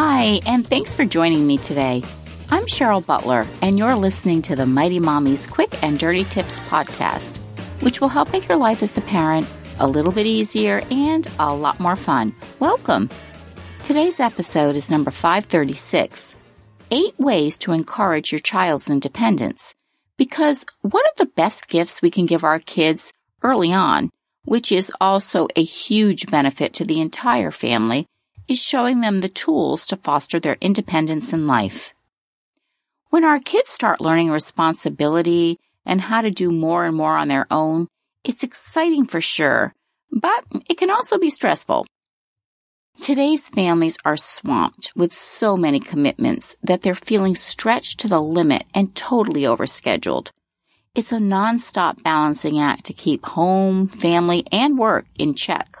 Hi, and thanks for joining me today. I'm Cheryl Butler, and you're listening to the Mighty Mommy's Quick and Dirty Tips podcast, which will help make your life as a parent a little bit easier and a lot more fun. Welcome. Today's episode is number 536 Eight Ways to Encourage Your Child's Independence. Because one of the best gifts we can give our kids early on, which is also a huge benefit to the entire family, is showing them the tools to foster their independence in life. When our kids start learning responsibility and how to do more and more on their own, it's exciting for sure, but it can also be stressful. Today's families are swamped with so many commitments that they're feeling stretched to the limit and totally overscheduled. It's a nonstop balancing act to keep home, family, and work in check.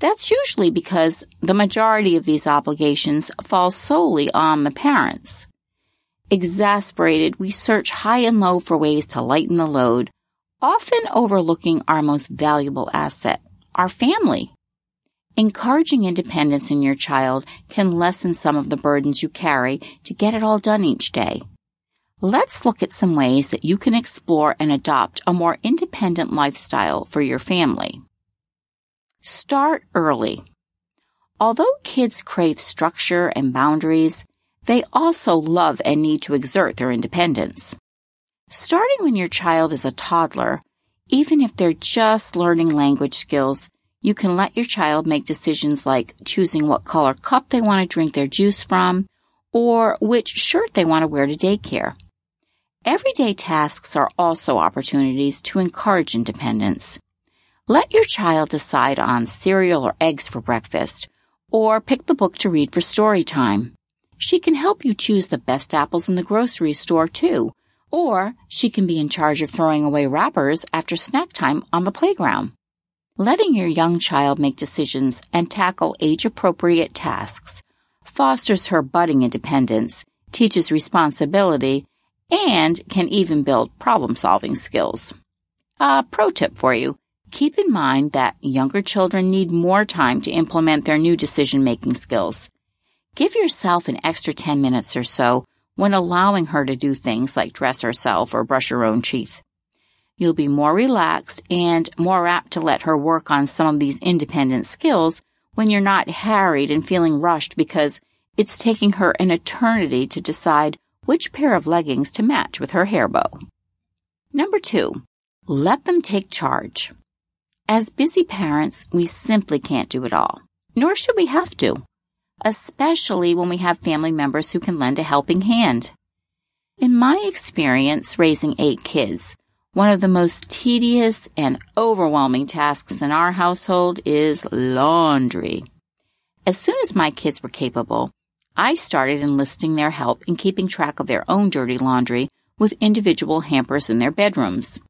That's usually because the majority of these obligations fall solely on the parents. Exasperated, we search high and low for ways to lighten the load, often overlooking our most valuable asset, our family. Encouraging independence in your child can lessen some of the burdens you carry to get it all done each day. Let's look at some ways that you can explore and adopt a more independent lifestyle for your family. Start early. Although kids crave structure and boundaries, they also love and need to exert their independence. Starting when your child is a toddler, even if they're just learning language skills, you can let your child make decisions like choosing what color cup they want to drink their juice from or which shirt they want to wear to daycare. Everyday tasks are also opportunities to encourage independence. Let your child decide on cereal or eggs for breakfast, or pick the book to read for story time. She can help you choose the best apples in the grocery store too, or she can be in charge of throwing away wrappers after snack time on the playground. Letting your young child make decisions and tackle age appropriate tasks fosters her budding independence, teaches responsibility, and can even build problem solving skills. A pro tip for you Keep in mind that younger children need more time to implement their new decision making skills. Give yourself an extra 10 minutes or so when allowing her to do things like dress herself or brush her own teeth. You'll be more relaxed and more apt to let her work on some of these independent skills when you're not harried and feeling rushed because it's taking her an eternity to decide which pair of leggings to match with her hair bow. Number two, let them take charge. As busy parents, we simply can't do it all, nor should we have to, especially when we have family members who can lend a helping hand. In my experience raising eight kids, one of the most tedious and overwhelming tasks in our household is laundry. As soon as my kids were capable, I started enlisting their help in keeping track of their own dirty laundry with individual hampers in their bedrooms.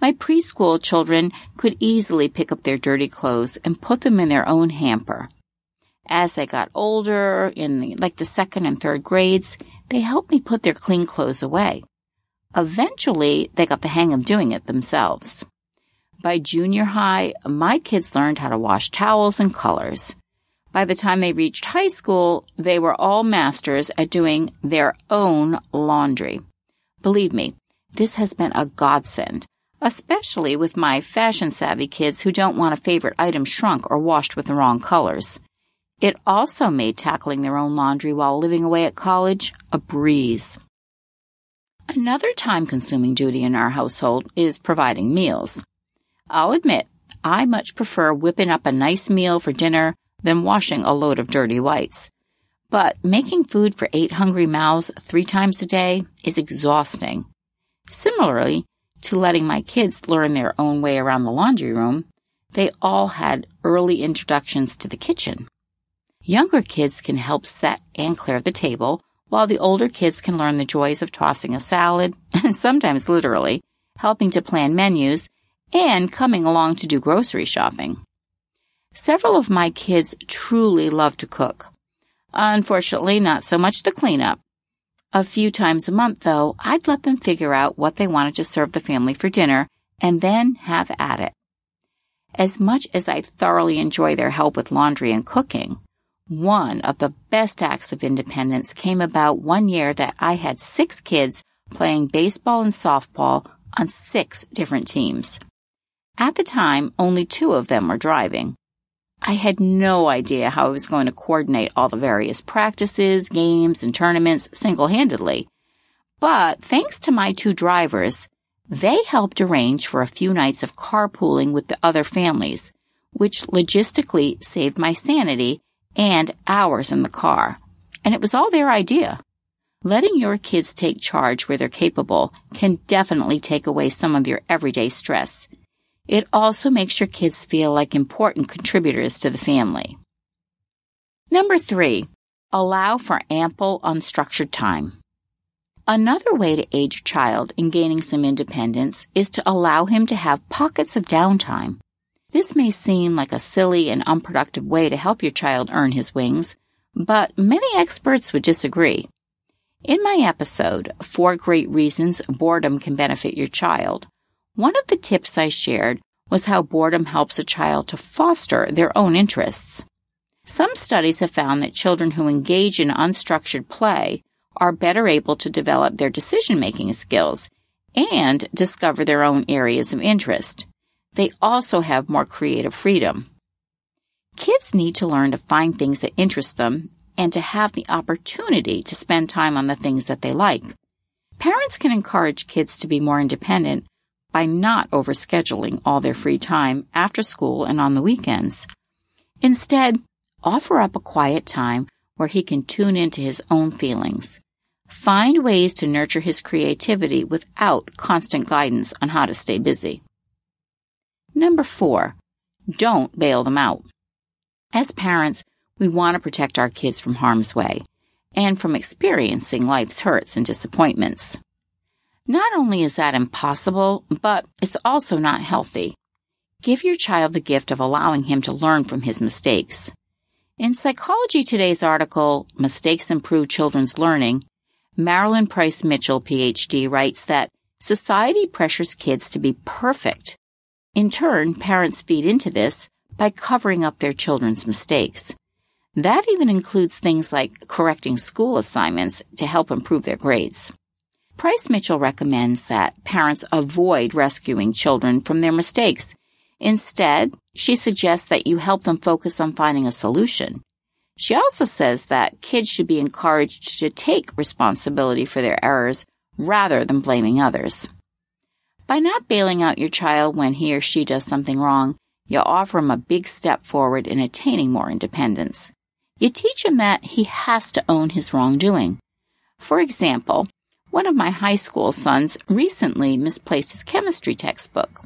My preschool children could easily pick up their dirty clothes and put them in their own hamper. As they got older, in like the second and third grades, they helped me put their clean clothes away. Eventually, they got the hang of doing it themselves. By junior high, my kids learned how to wash towels and colors. By the time they reached high school, they were all masters at doing their own laundry. Believe me, this has been a godsend, especially with my fashion savvy kids who don't want a favorite item shrunk or washed with the wrong colors. It also made tackling their own laundry while living away at college a breeze. Another time consuming duty in our household is providing meals. I'll admit, I much prefer whipping up a nice meal for dinner than washing a load of dirty whites. But making food for eight hungry mouths three times a day is exhausting. Similarly to letting my kids learn their own way around the laundry room, they all had early introductions to the kitchen. Younger kids can help set and clear the table, while the older kids can learn the joys of tossing a salad, and sometimes literally, helping to plan menus, and coming along to do grocery shopping. Several of my kids truly love to cook. Unfortunately, not so much the cleanup. A few times a month, though, I'd let them figure out what they wanted to serve the family for dinner and then have at it. As much as I thoroughly enjoy their help with laundry and cooking, one of the best acts of independence came about one year that I had six kids playing baseball and softball on six different teams. At the time, only two of them were driving. I had no idea how I was going to coordinate all the various practices, games, and tournaments single handedly. But thanks to my two drivers, they helped arrange for a few nights of carpooling with the other families, which logistically saved my sanity and hours in the car. And it was all their idea. Letting your kids take charge where they're capable can definitely take away some of your everyday stress. It also makes your kids feel like important contributors to the family. Number three, allow for ample unstructured time. Another way to aid your child in gaining some independence is to allow him to have pockets of downtime. This may seem like a silly and unproductive way to help your child earn his wings, but many experts would disagree. In my episode, Four Great Reasons Boredom Can Benefit Your Child, one of the tips I shared was how boredom helps a child to foster their own interests. Some studies have found that children who engage in unstructured play are better able to develop their decision making skills and discover their own areas of interest. They also have more creative freedom. Kids need to learn to find things that interest them and to have the opportunity to spend time on the things that they like. Parents can encourage kids to be more independent by not overscheduling all their free time after school and on the weekends. Instead, offer up a quiet time where he can tune into his own feelings. Find ways to nurture his creativity without constant guidance on how to stay busy. Number four, don't bail them out. As parents, we want to protect our kids from harm's way and from experiencing life's hurts and disappointments. Not only is that impossible, but it's also not healthy. Give your child the gift of allowing him to learn from his mistakes. In Psychology Today's article, Mistakes Improve Children's Learning, Marilyn Price Mitchell, PhD, writes that society pressures kids to be perfect. In turn, parents feed into this by covering up their children's mistakes. That even includes things like correcting school assignments to help improve their grades. Price Mitchell recommends that parents avoid rescuing children from their mistakes. Instead, she suggests that you help them focus on finding a solution. She also says that kids should be encouraged to take responsibility for their errors rather than blaming others. By not bailing out your child when he or she does something wrong, you offer him a big step forward in attaining more independence. You teach him that he has to own his wrongdoing. For example, one of my high school sons recently misplaced his chemistry textbook.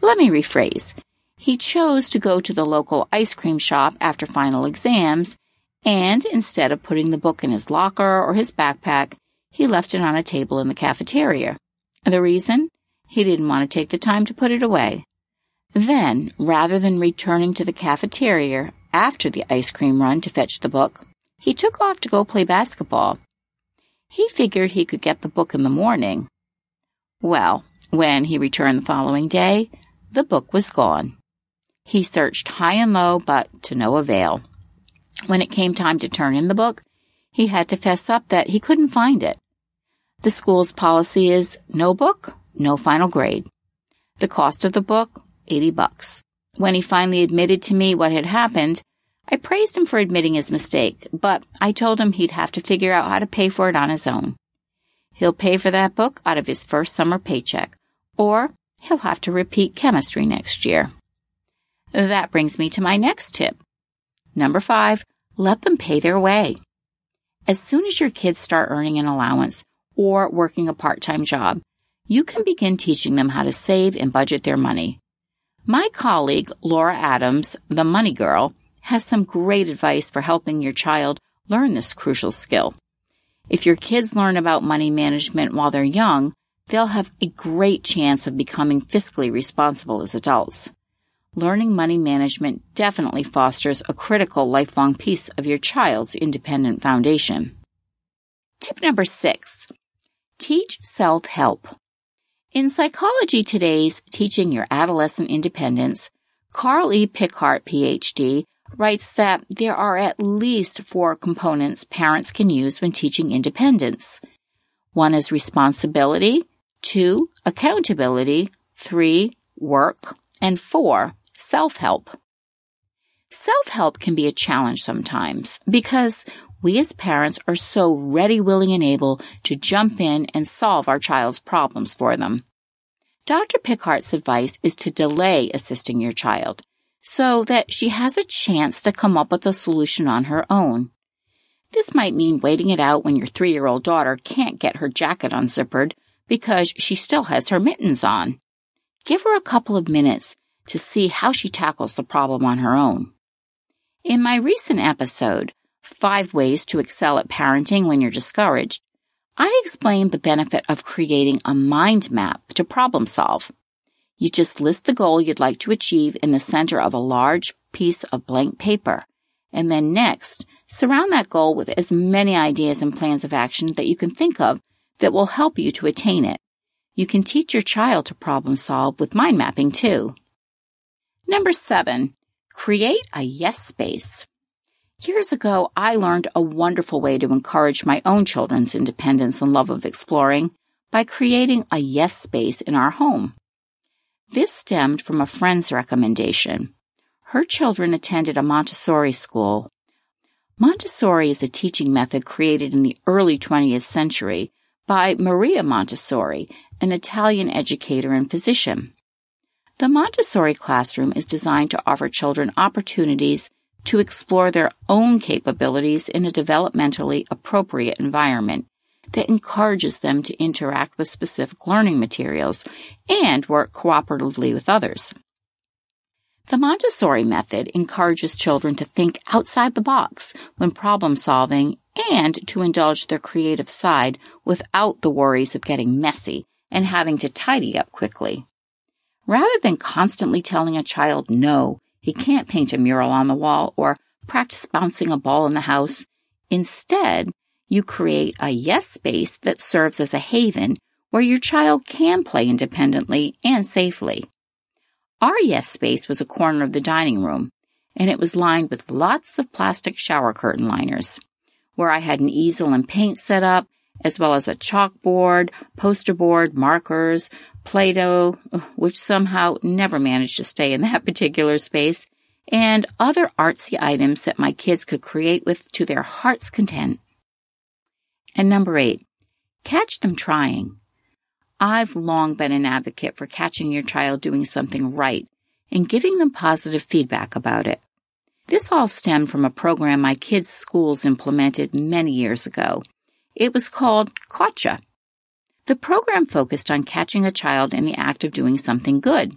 Let me rephrase. He chose to go to the local ice cream shop after final exams, and instead of putting the book in his locker or his backpack, he left it on a table in the cafeteria. The reason? He didn't want to take the time to put it away. Then, rather than returning to the cafeteria after the ice cream run to fetch the book, he took off to go play basketball he figured he could get the book in the morning. Well, when he returned the following day, the book was gone. He searched high and low, but to no avail. When it came time to turn in the book, he had to fess up that he couldn't find it. The school's policy is no book, no final grade. The cost of the book, 80 bucks. When he finally admitted to me what had happened, I praised him for admitting his mistake, but I told him he'd have to figure out how to pay for it on his own. He'll pay for that book out of his first summer paycheck, or he'll have to repeat chemistry next year. That brings me to my next tip. Number five, let them pay their way. As soon as your kids start earning an allowance or working a part-time job, you can begin teaching them how to save and budget their money. My colleague, Laura Adams, the money girl, has some great advice for helping your child learn this crucial skill. If your kids learn about money management while they're young, they'll have a great chance of becoming fiscally responsible as adults. Learning money management definitely fosters a critical lifelong piece of your child's independent foundation. Tip number six. Teach self-help. In Psychology Today's Teaching Your Adolescent Independence, Carl E. Pickhardt, PhD, writes that there are at least four components parents can use when teaching independence. One is responsibility, two, accountability, three, work, and four, self-help. Self-help can be a challenge sometimes because we as parents are so ready, willing, and able to jump in and solve our child's problems for them. Dr. Pickhardt's advice is to delay assisting your child so that she has a chance to come up with a solution on her own. This might mean waiting it out when your three-year-old daughter can't get her jacket unzippered because she still has her mittens on. Give her a couple of minutes to see how she tackles the problem on her own. In my recent episode, Five Ways to Excel at Parenting When You're Discouraged, I explained the benefit of creating a mind map to problem solve. You just list the goal you'd like to achieve in the center of a large piece of blank paper. And then next, surround that goal with as many ideas and plans of action that you can think of that will help you to attain it. You can teach your child to problem solve with mind mapping too. Number seven, create a yes space. Years ago, I learned a wonderful way to encourage my own children's independence and love of exploring by creating a yes space in our home. This stemmed from a friend's recommendation. Her children attended a Montessori school. Montessori is a teaching method created in the early 20th century by Maria Montessori, an Italian educator and physician. The Montessori classroom is designed to offer children opportunities to explore their own capabilities in a developmentally appropriate environment that encourages them to interact with specific learning materials and work cooperatively with others. The Montessori method encourages children to think outside the box when problem solving and to indulge their creative side without the worries of getting messy and having to tidy up quickly. Rather than constantly telling a child no, he can't paint a mural on the wall or practice bouncing a ball in the house, instead, you create a yes space that serves as a haven where your child can play independently and safely. Our yes space was a corner of the dining room, and it was lined with lots of plastic shower curtain liners, where I had an easel and paint set up, as well as a chalkboard, poster board, markers, Play-Doh, which somehow never managed to stay in that particular space, and other artsy items that my kids could create with to their heart's content. And number eight, catch them trying. I've long been an advocate for catching your child doing something right and giving them positive feedback about it. This all stemmed from a program my kids' schools implemented many years ago. It was called Caught-Ya. The program focused on catching a child in the act of doing something good.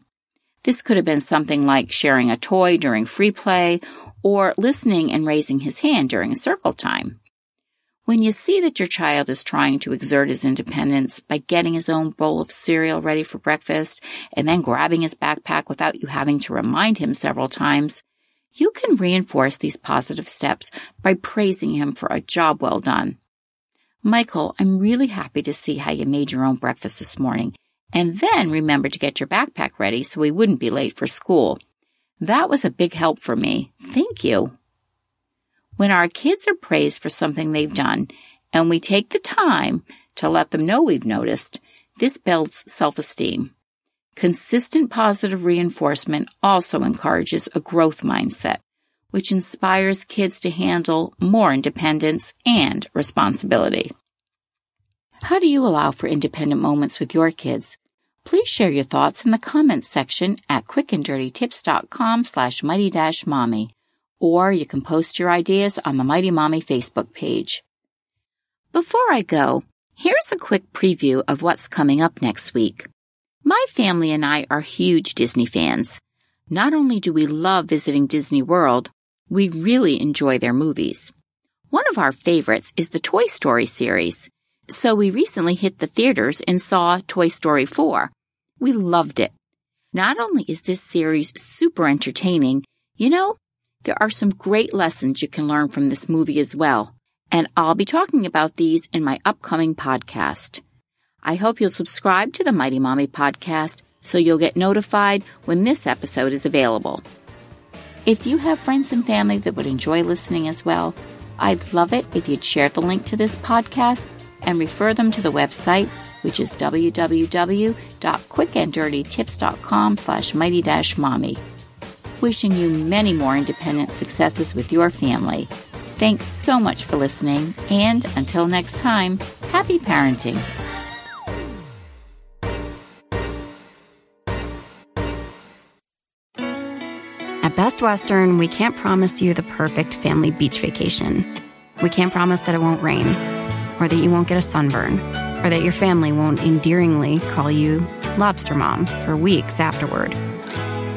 This could have been something like sharing a toy during free play or listening and raising his hand during circle time. When you see that your child is trying to exert his independence by getting his own bowl of cereal ready for breakfast and then grabbing his backpack without you having to remind him several times, you can reinforce these positive steps by praising him for a job well done. Michael, I'm really happy to see how you made your own breakfast this morning. And then remember to get your backpack ready so we wouldn't be late for school. That was a big help for me. Thank you. When our kids are praised for something they've done, and we take the time to let them know we've noticed. This builds self esteem. Consistent positive reinforcement also encourages a growth mindset, which inspires kids to handle more independence and responsibility. How do you allow for independent moments with your kids? Please share your thoughts in the comments section at quickanddirtytips.com slash mighty dash mommy, or you can post your ideas on the Mighty Mommy Facebook page. Before I go, here's a quick preview of what's coming up next week. My family and I are huge Disney fans. Not only do we love visiting Disney World, we really enjoy their movies. One of our favorites is the Toy Story series. So we recently hit the theaters and saw Toy Story 4. We loved it. Not only is this series super entertaining, you know, there are some great lessons you can learn from this movie as well. And I'll be talking about these in my upcoming podcast. I hope you'll subscribe to the Mighty Mommy podcast so you'll get notified when this episode is available. If you have friends and family that would enjoy listening as well, I'd love it if you'd share the link to this podcast and refer them to the website, which is www.quickanddirtytips.com slash mighty-mommy. Wishing you many more independent successes with your family. Thanks so much for listening, and until next time, happy parenting. At Best Western, we can't promise you the perfect family beach vacation. We can't promise that it won't rain or that you won't get a sunburn, or that your family won't endearingly call you Lobster Mom for weeks afterward.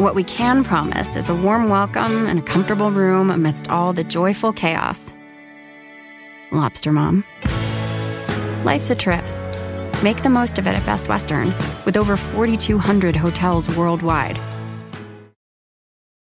What we can promise is a warm welcome and a comfortable room amidst all the joyful chaos. Lobster Mom. Life's a trip. Make the most of it at Best Western, with over 4,200 hotels worldwide